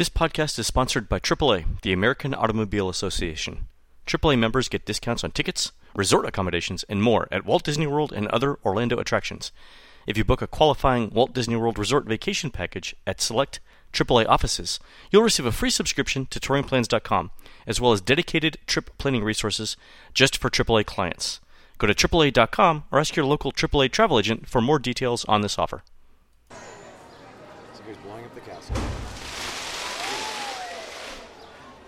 This podcast is sponsored by AAA, the American Automobile Association. AAA members get discounts on tickets, resort accommodations, and more at Walt Disney World and other Orlando attractions. If you book a qualifying Walt Disney World Resort vacation package at select AAA offices, you'll receive a free subscription to touringplans.com, as well as dedicated trip planning resources just for AAA clients. Go to AAA.com or ask your local AAA travel agent for more details on this offer. So he's blowing up the castle.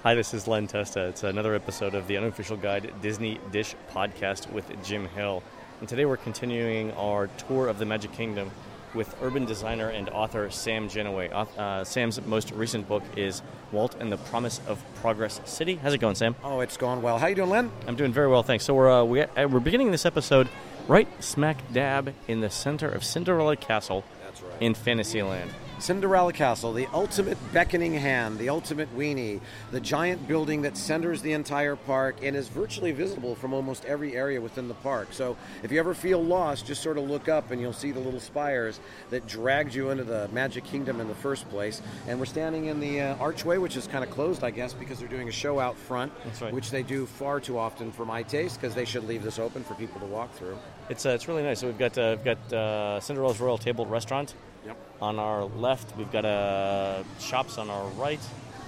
Hi, this is Len Testa. It's another episode of the Unofficial Guide Disney Dish podcast with Jim Hill. And today we're continuing our tour of the Magic Kingdom with urban designer and author Sam Gennawey. Uh, Sam's most recent book is Walt and the Promise of Progress City. How's it going, Sam? Oh, it's going well. How are you doing, Len? I'm doing very well, thanks. So we're uh, we, uh, we're beginning this episode right smack dab in the center of Cinderella Castle right. in Fantasyland. Cinderella Castle, the ultimate beckoning hand, the ultimate weenie, the giant building that centers the entire park and is virtually visible from almost every area within the park. So if you ever feel lost, just sort of look up and you'll see the little spires that dragged you into the Magic Kingdom in the first place. And we're standing in the uh, archway, which is kind of closed, I guess, because they're doing a show out front, That's right. which they do far too often for my taste, because they should leave this open for people to walk through. It's uh, it's really nice. So we've got uh, we've got uh, Cinderella's Royal Table Restaurant Yep. on our left. We've got uh, shops on our right.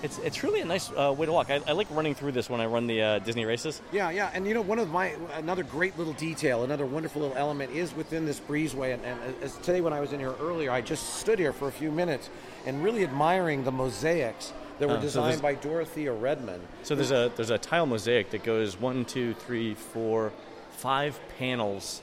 It's it's really a nice uh, way to walk. I, I like running through this when I run the uh, Disney races. Yeah, yeah, and you know, one of my another great little detail, another wonderful little element is within this breezeway. And, and as today, when I was in here earlier, I just stood here for a few minutes and really admiring the mosaics that were Oh, designed there's- by Dorothea Redmond. So there's a there's a tile mosaic that goes one, two, three, four, five panels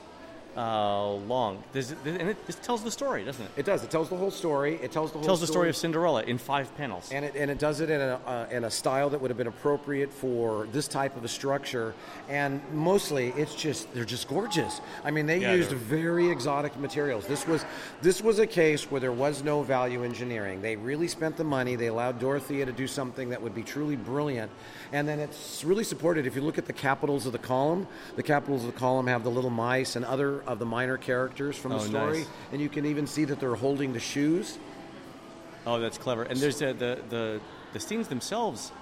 uh, long. There's, and it, this tells the story, doesn't it? It does. It tells the whole story. It tells the whole It tells the story of Cinderella in five panels. and it, and it does it in a, uh, in a style that would have been appropriate for this type of a structure. And mostly, it's just they're just gorgeous. I mean, they Yeah, used they're- very exotic materials. This was this was a case where there was no value engineering. They really spent the money. They allowed Dorothea to do something that would be truly brilliant. And then it's really supported. If you look at the capitals of the column, the capitals of the column have the little mice and other of the minor characters from the Oh, story. nice. And you can even see that they're holding the shoes. Oh, that's clever. And there's the the the scenes themselves.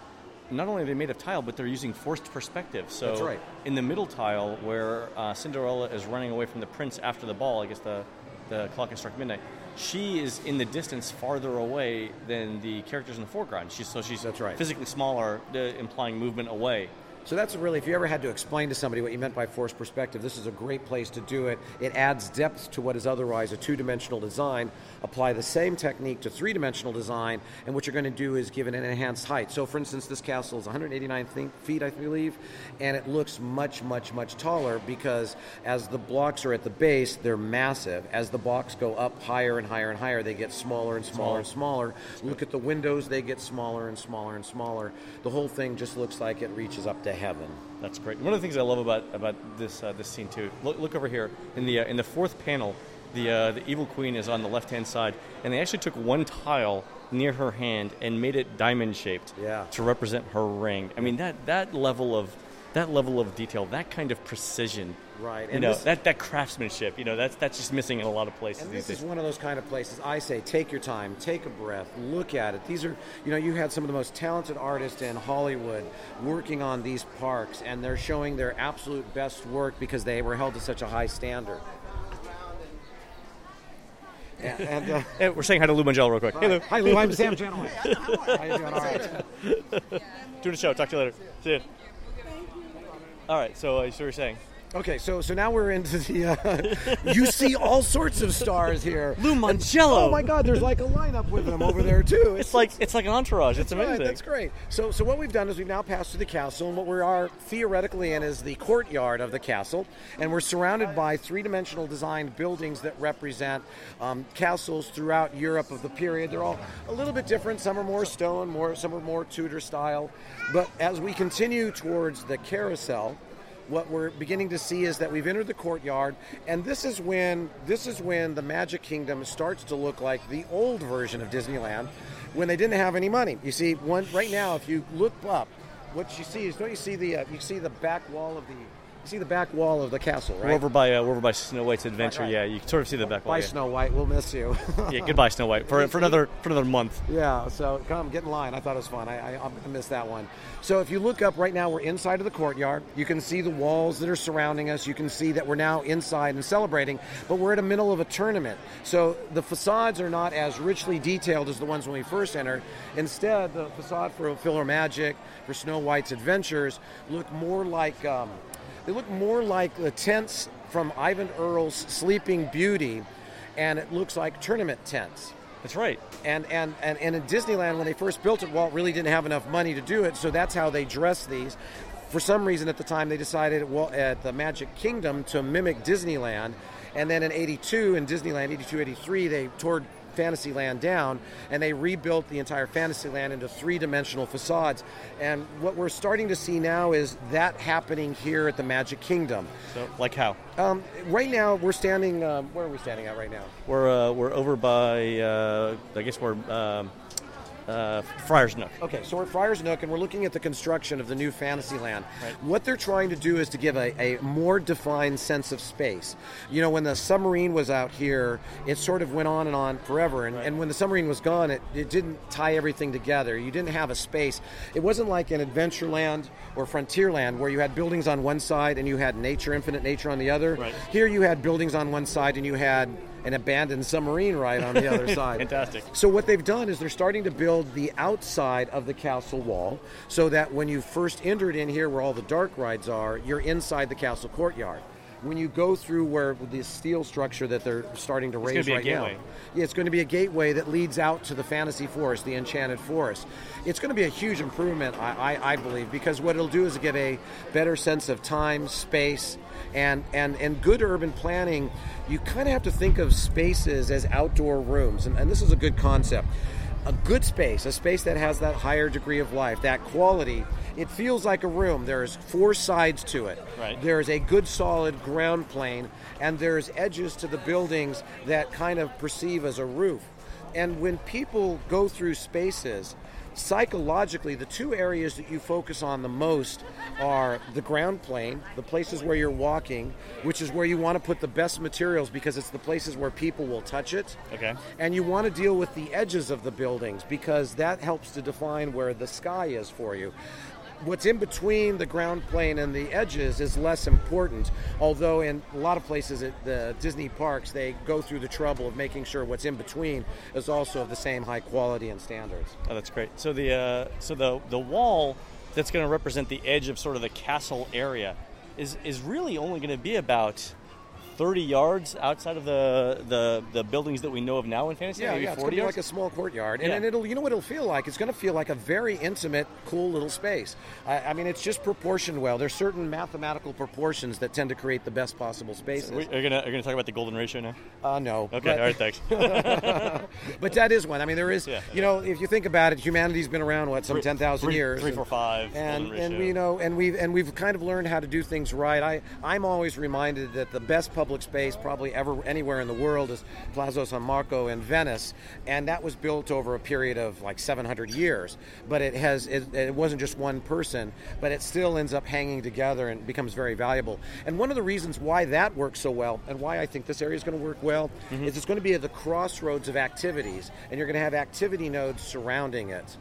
Not only are they made of tile, but they're using forced perspective. So That's right. in the middle tile, where uh, Cinderella is running away from the prince after the ball, I guess the the clock has struck midnight. She is in the distance farther away than the characters in the foreground. She's so she's That's right. physically smaller, uh, implying movement away. So that's really, if you ever had to explain to somebody what you meant by forced perspective, this is a great place to do it. It adds depth to what is otherwise a two dimensional design. Apply the same technique to three dimensional design, and what you're going to do is give it an enhanced height. So, for instance, this castle is 189 feet, I believe, and it looks much, much, much taller because as the blocks are at the base, they're massive. As the blocks go up higher and higher and higher, they get smaller and smaller and smaller. Look at the windows, they get smaller and smaller and smaller. The whole thing just looks like it reaches up to heaven. That's great. One of the things I love about about this uh, this scene too. Look, look over here in the uh, in the fourth panel. The uh, the evil queen is on the left hand side, and they actually took one tile near her hand and made it diamond shaped Yeah. to represent her ring. I mean that that level of that level of detail, that kind of precision, Right, You and know this- that that craftsmanship. You know that's that's just missing in a lot of places And these this is days. one of those kind of places I say take your time, take a breath, look at it. These are, you know, you had some of the most talented artists in Hollywood working on these parks, and they're showing their absolute best work because they were held to such a high standard. And, and, uh, Hey, we're saying hi to Lou Mongello real quick. Hey Lou, Hi, Lou. I'm Sam Gennawey. How you doing? All right. do the show. Talk to you later. See you. All right. So uh, so you're saying. Okay, so so now we're into the. Uh, you see all sorts of stars here. Lou Mongello. oh my God! There's like a lineup with them over there too. It's like it's like an entourage. It's Right, amazing. that's great. So, so what we've done is we've now passed through the castle, and what we are theoretically in is the courtyard of the castle, and we're surrounded by three-dimensional designed buildings that represent um, castles throughout Europe of the period. They're all a little bit different. Some are more stone, more some are more Tudor style. But as we continue towards the carousel, what we're beginning to see is that we've entered the courtyard and this is when this is when the magic kingdom starts to look like the old version of disneyland when they didn't have any money. You see one right now if you look up what you see is don't you see the uh, you see the back wall of the see the back wall of the castle, right? We're over by uh, we're over by Snow White's adventure. Right, right. Yeah, you can sort of see the back wall. Bye, yeah. Snow White. We'll miss you. Yeah, goodbye, Snow White, for, for another for another month. Yeah, so come get in line. I thought it was fun. I, I, I'm gonna miss that one. So if you look up right now, we're inside of the courtyard. You can see the walls that are surrounding us. You can see that we're now inside and celebrating, but we're in the middle of a tournament. So the facades are not as richly detailed as the ones when we first entered. Instead, the facade for PhilharMagic, for Snow White's Adventures, look more like um, they look more like the tents from Eyvind Earle's Sleeping Beauty, and it looks like tournament tents That's right. and, and, and, and in Disneyland, when they first built it, Walt really didn't have enough money to do it, so that's how they dressed these. For some reason, at the time, they decided well, at the Magic Kingdom to mimic Disneyland, and then in '82, in Disneyland, '82, '83, they tore Fantasyland down, and they rebuilt the entire Fantasyland into three-dimensional facades. And what we're starting to see now is that happening here at the Magic Kingdom. So, like how? Um, right now, we're standing. Um, where are we standing at right now? We're uh, we're over by uh, I guess we're um, uh, Friar's Nook. Okay, so we're at Friar's Nook and we're looking at the construction of the new Fantasyland. Right. What they're trying to do is to give a, a more defined sense of space. You know, when the submarine was out here, it sort of went on and on forever. And, and when the submarine was gone, it, it didn't tie everything together. You didn't have a space. It wasn't like in Adventureland or Frontierland where you had buildings on one side and you had nature, infinite nature on the other. Right. Here you had buildings on one side and you had an abandoned submarine right on the other side. Fantastic. So what they've done is they're starting to build the outside of the castle wall so that when you first entered in here where all the dark rides are, you're inside the castle courtyard. When you go through where the steel structure that they're starting to gonna raise be a right gateway. now. Yeah, it's going to be a gateway that leads out to the fantasy forest, the enchanted forest. It's going to be a huge improvement, I, I, I believe, because what it'll do is give a better sense of time, space, and and and good urban planning. You kind of have to think of spaces as outdoor rooms, and, and this is a good concept. A good space, a space that has that higher degree of life, that quality. It feels like a room. There's four sides to it. Right. There's a good solid ground plane, and there's edges to the buildings that kind of perceive as a roof. And when people go through spaces, psychologically, the two areas that you focus on the most are the ground plane, the places where you're walking, which is where you want to put the best materials because it's the places where people will touch it. Okay. And you want to deal with the edges of the buildings because that helps to define where the sky is for you. What's in between the ground plane and the edges is less important, although in a lot of places at the Disney parks, they go through the trouble of making sure what's in between is also of the same high quality and standards. Oh, that's great. So the uh, so the the wall that's going to represent the edge of sort of the castle area is is really only going to be about. 30 yards outside of the, the, the buildings that we know of now in Fantasy? Yeah, maybe yeah, it's 40 going to be yards? like a small courtyard, and, Yeah. and it'll, you know what it'll feel like? It's going to feel like a very intimate, cool little space. I, I mean, it's just proportioned well. There's certain mathematical proportions that tend to create the best possible spaces. We- are you going to talk about the golden ratio now? uh, no. Okay, but- all right, thanks. but that is one. I mean, there is, Yeah. you know, if you think about it, humanity's been around what some Three- ten thousand three- years, three, four, five, and and we know, and we've and we've kind of learned how to do things right. I I'm always reminded that the best public space probably ever anywhere in the world is Palazzo San Marco in Venice, and that was built over a period of like 700 years. But it has it, it wasn't just one person, but it still ends up hanging together and becomes very valuable. And one of the reasons why that works so well, and why I think this area is going to work well, Mm-hmm. is it's going to be at the crossroads of activities, and you're going to have activity nodes surrounding it.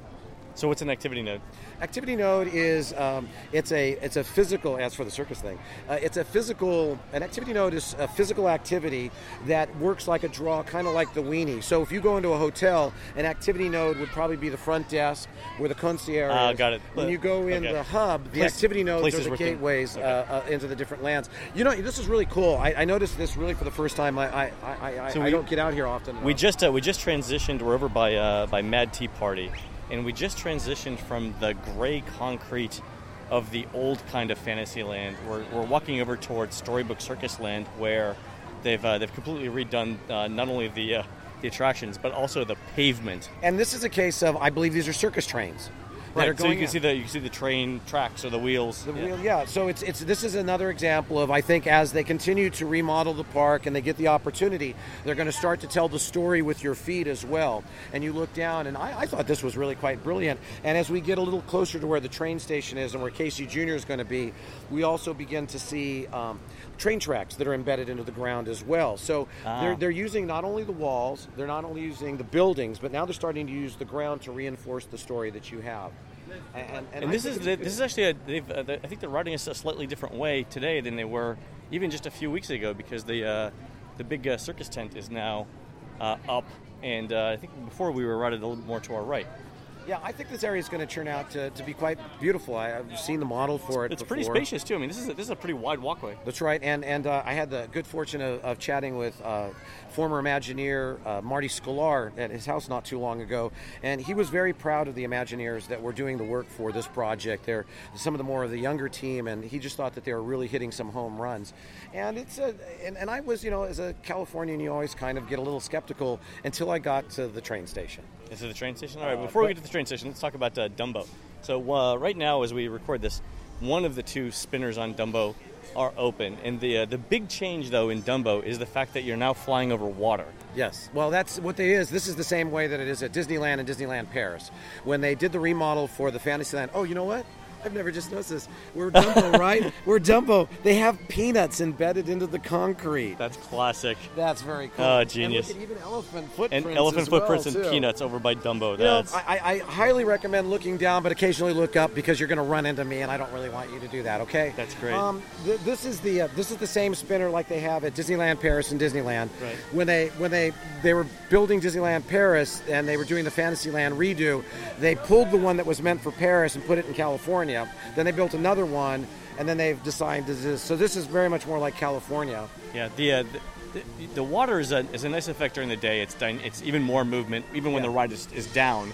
So what's an activity node? Activity node is um, it's a it's a physical as for the circus thing. Uh, it's a physical an activity node is a physical activity that works like a draw, kind of like the weenie. So if you go into a hotel, an activity node would probably be the front desk where the concierge. Ah, is. got it. When you go in Okay. the hub, the Place- activity nodes are the gateways okay. uh, uh, into the different lands. You know, this is really cool. I, I noticed this really for the first time. I I, I, I, So I we- don't get out here often. We just uh, we just transitioned. We're over by uh, by Mad Tea Party, and we just transitioned from the gray concrete of the old kind of Fantasyland. We're, we're walking over towards Storybook Circus Land, where they've uh, they've completely redone uh, not only the uh, the attractions but also the pavement. And this is a case of I believe these are circus trains. That are Right. So you can in. see the you can see the train tracks or the wheels. The Yeah. wheel, yeah. So it's it's this is another example of I think as they continue to remodel the park and they get the opportunity, they're going to start to tell the story with your feet as well. And you look down, and I, I thought this was really quite brilliant. And as we get a little closer to where the train station is and where Casey Jr. is going to be, we also begin to see. Um, Train tracks that are embedded into the ground as well. So Ah. they're, they're using not only the walls, they're not only using the buildings, but now they're starting to use the ground to reinforce the story that you have. And, And I this is the, this is actually a, they've, uh, I think they're riding us a slightly different way today than they were even just a few weeks ago because the uh, the big uh, circus tent is now uh, up and uh, I think before we were riding a little more to our right. Yeah, I think this area is going to turn out to, to be quite beautiful. I, I've seen the model for it. It's pretty spacious too. I mean, this is a, this is a pretty wide walkway. That's right, and and uh, I had the good fortune of, of chatting with uh, former Imagineer uh, Marty Sklar at his house not too long ago, and he was very proud of the Imagineers that were doing the work for this project. They're some of the more of the younger team, and he just thought that they were really hitting some home runs. And it's a, and, and I was, you know, as a Californian, you always kind of get a little skeptical until I got to the train station. Is the train station. All right, before we get to the train station, let's talk about uh, Dumbo. So uh, right now, as we record this, one of the two spinners on Dumbo are open, and the uh, the big change though in Dumbo is the fact that you're now flying over water. Yes. Well, that's what they is. This is the same way that it is at Disneyland and Disneyland Paris. When they did the remodel for the Fantasyland. Oh, you know what? I've never just noticed this. We're Dumbo, right? We're Dumbo. They have peanuts embedded into the concrete. That's classic. That's very cool. Oh, And genius. look at even elephant footprints. And elephant as well, footprints and too. peanuts over by Dumbo. You know, That's I, I I highly recommend looking down, but occasionally look up because you're going to run into me, and I don't really want you to do that. Okay? That's great. Um, th- this is the uh, this is the same spinner like they have at Disneyland Paris and Disneyland. Right. When they when they they were building Disneyland Paris and they were doing the Fantasyland redo, they pulled the one that was meant for Paris and put it in California. Then they built another one, and then they've designed this. So this is very much more like California. yeah. The, uh, the, the water is a, is a nice effect during the day. It's dy- it's even more movement, even when Yeah. the ride is, is down.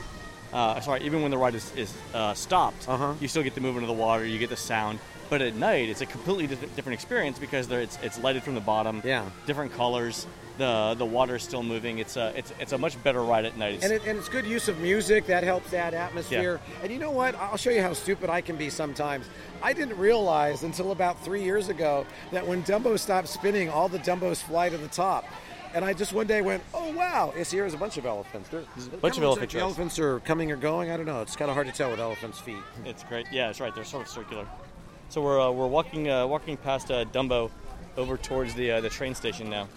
Uh, sorry, even when the ride is, is uh, stopped, Uh-huh. you still get the movement of the water. You get the sound. But at night, it's a completely different experience because there, it's it's lighted from the bottom. Yeah. Different colors. The the water is still moving. It's a it's it's a much better ride at night. It's, And, it, and it's good use of music that helps add atmosphere. And you know what? I'll show you how stupid I can be sometimes. I didn't realize until about three years ago that when Dumbo stopped spinning, all the Dumbos fly to the top. And I just one day went, oh wow! Yes, here's a bunch of elephants. There- a bunch of kinda elephant like the elephants are coming or going. I don't know. It's kind of hard to tell with elephants' feet. It's great. Yeah, it's right. They're sort of circular. So we're, uh, we're walking uh, walking past uh, Dumbo over towards the uh, the train station now.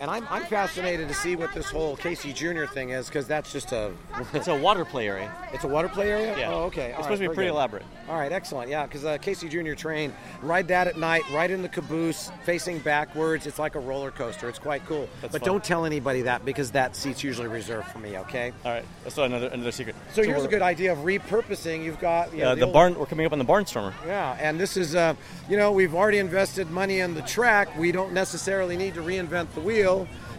And I'm, I'm fascinated to see what this whole Casey Jr. thing is because that's just a It's a water play area. it's a water play area. Yeah. Oh, okay. It's All supposed right, to be pretty good. elaborate. All right, excellent. Yeah, because uh, Casey Jr. train, ride that at night, right in the caboose, facing backwards. It's like a roller coaster. It's quite cool. That's but fun. don't tell anybody that because that seat's usually reserved for me. Okay. All right, that's another another secret. So, here's a good idea of repurposing. You've got you know, Uh, the, old- barn. We're coming up on the barnstormer. Yeah, and this is, uh, you know, we've already invested money in the track. We don't necessarily need to reinvent the wheel.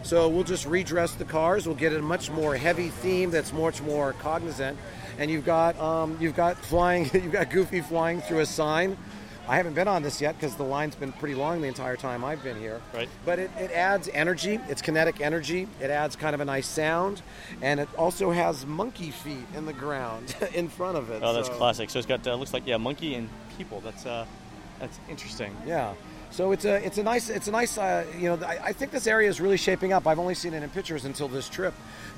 So we'll just redress the cars. We'll get a much more heavy theme that's much more cognizant. And you've got um, you've got flying, you've got Goofy flying through a sign. I haven't been on this yet because the line's been pretty long the entire time I've been here. Right. But it, it adds energy. It's kinetic energy. It adds kind of a nice sound, and it also has monkey feet in the ground in front of it. Oh, that's so- classic. So it's got uh, looks like yeah, monkey and people. That's uh, that's interesting. Yeah. So it's a it's a nice it's a nice uh, you know I, I think this area is really shaping up. I've only seen it in pictures until this trip,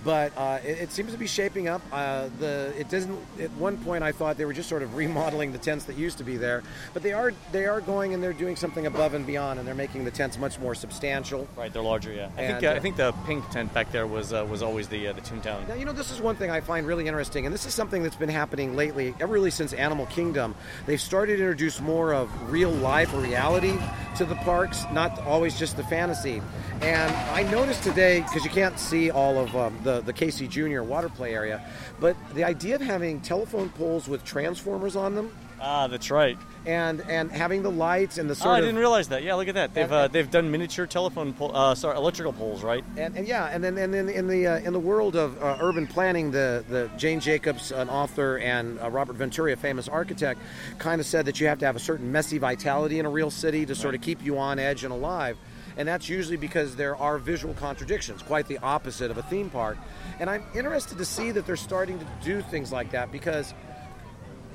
but uh, it, it seems to be shaping up. Uh, the it doesn't at one point I thought they were just sort of remodeling the tents that used to be there, but they are they are going and they're doing something above and beyond, and they're making the tents much more substantial. Right, they're larger. Yeah, I And, think uh, uh, I think the pink tent back there was uh, was always the uh, the Toontown. Now, you know, this is one thing I find really interesting, and this is something that's been happening lately, ever really since Animal Kingdom. They've started to introduce more of real life reality to the parks, not always just the fantasy. And I noticed today, because you can't see all of um, the, the Casey Jr. water play area, but the idea of having telephone poles with transformers on them Ah, that's right. and, and having the lights and the Oh, sort I of. didn't realize that. Yeah, look at that. They've And- uh, they've done miniature telephone pole, uh, sorry, electrical poles, right? and, and yeah, and then and then in the uh, in the world of uh, urban planning, the the Jane Jacobs, an author, and uh, Robert Venturi, a famous architect, kind of said that you have to have a certain messy vitality in a real city to sort of keep you on edge and alive. and that's usually because there are visual contradictions, quite the opposite of a theme park. And I'm interested to see that they're starting to do things like that because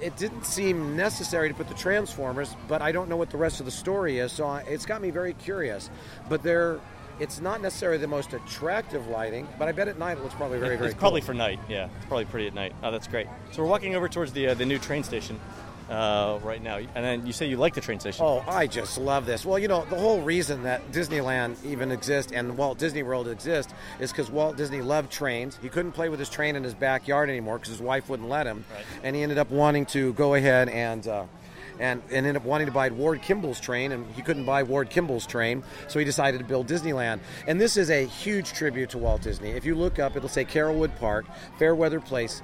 it didn't seem necessary to put the Transformers, but I don't know what the rest of the story is, so I, it's got me very curious. But they're it's not necessarily the most attractive lighting, but I bet at night it looks probably very, very It's cool. probably for night. Yeah, it's probably pretty at night. Oh, that's great. So we're walking over towards the uh, the new train station uh, right now, and then you say you like the train station. Oh, I just love this. Well, you know, the whole reason that Disneyland even exists and Walt Disney World exists is because Walt Disney loved trains. He couldn't play with his train in his backyard anymore because his wife wouldn't let him, Right. and he ended up wanting to go ahead and. Uh, and, and ended up wanting to buy Ward Kimball's train, and he couldn't buy Ward Kimball's train, so he decided to build Disneyland. And this is a huge tribute to Walt Disney. If you look up, it'll say Carolwood Park, Fairweather Place.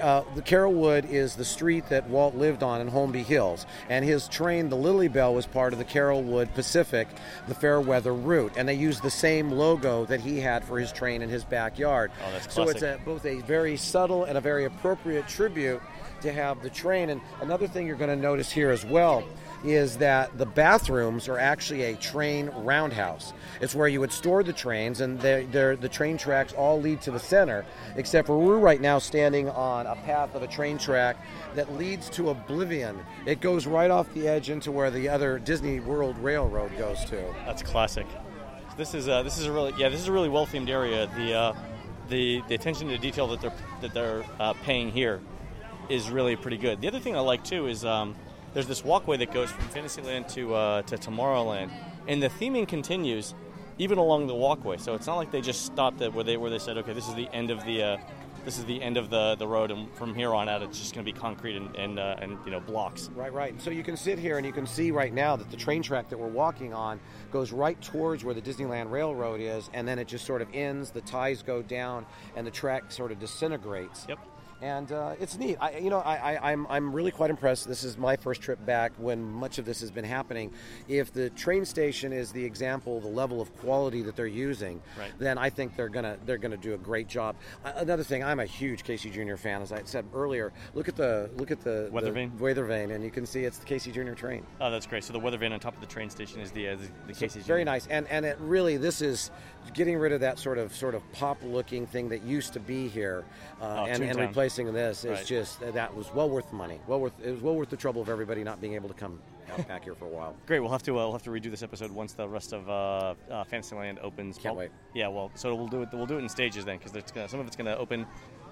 Uh, the Carolwood is the street that Walt lived on in Holmby Hills, and his train, the Lilly Belle, was part of the Carolwood Pacific, the Fairweather route, and they used the same logo that he had for his train in his backyard. Oh, that's so it's a, both a very subtle and a very appropriate tribute to have the train. And another thing you're going to notice here as well is that the bathrooms are actually a train roundhouse. It's where you would store the trains, and they're, they're, the train tracks all lead to the center, except for we're right now standing on a path of a train track that leads to oblivion. It goes right off the edge into where the other Disney World Railroad goes to. That's classic. This is uh, this is a really yeah this is a really well themed area. The uh, the the attention to detail that they're that they're uh, paying here is really pretty good. The other thing I like too is um, there's this walkway that goes from Fantasyland to uh, to Tomorrowland, and the theming continues even along the walkway. So it's not like they just stopped at where they where they said okay this is the end of the uh, this is the end of the, the road and from here on out it's just going to be concrete and and, uh, and you know blocks. Right, right. So you can sit here and you can see right now that the train track that we're walking on goes right towards where the Disneyland Railroad is, and then it just sort of ends. The ties go down, and the track sort of disintegrates. Yep. And uh, it's neat. I, you know, I, I, I'm, I'm really quite impressed. This is my first trip back when much of this has been happening. If the train station is the example, the level of quality that they're using, Right. then I think they're gonna they're gonna do a great job. Uh, another thing, I'm a huge Casey Jr. fan, as I said earlier. Look at the look at the Weather the vane? weather vane, and you can see it's the Casey Jr. train. Oh, that's great. So the weather van on top of the train station is the uh, the, the So Casey's. very nice, and and it really this is getting rid of that sort of sort of pop looking thing that used to be here, uh, Oh, and, and replacing this is Right. just that was well worth the money. Well worth it was well worth the trouble of everybody not being able to come out back here for a while. Great. We'll have to uh, we'll have to redo this episode once the rest of uh, uh, Fantasyland opens. Can't Well, wait. Yeah. Well, so we'll do it. We'll do it in stages then, because some of it's going to open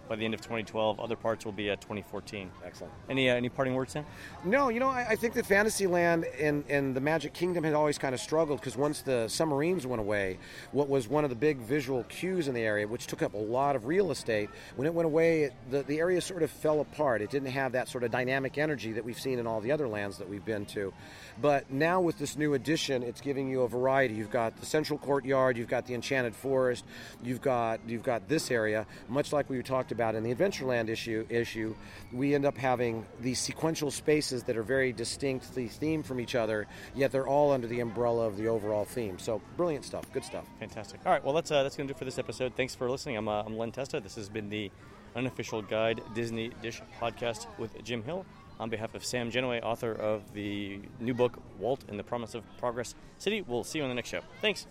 by the end of 2012. Other parts will be at 2014. Excellent. Any uh, any parting words, Sam? No, you know, I, I think that Fantasyland and, and the Magic Kingdom had always kind of struggled because once the submarines went away, what was one of the big visual cues in the area, which took up a lot of real estate, when it went away, it, the, the area sort of fell apart. It didn't have that sort of dynamic energy that we've seen in all the other lands that we've been to. But now with this new addition, it's giving you a variety. You've got the central courtyard, you've got the Enchanted Forest, you've got you've got this area, much like we talked about in the Adventureland issue. Issue, we end up having these sequential spaces that are very distinctly themed from each other, yet they're all under the umbrella of the overall theme. So brilliant stuff, good stuff. Fantastic. All right. Well, that's uh, that's to do it for this episode. Thanks for listening. I'm uh, I'm Len Testa. This has been the unofficial guide Disney Dish podcast with Jim Hill. On behalf of Sam Gennawey, author of the new book Walt and the Promise of Progress City, we'll see you on the next show. Thanks.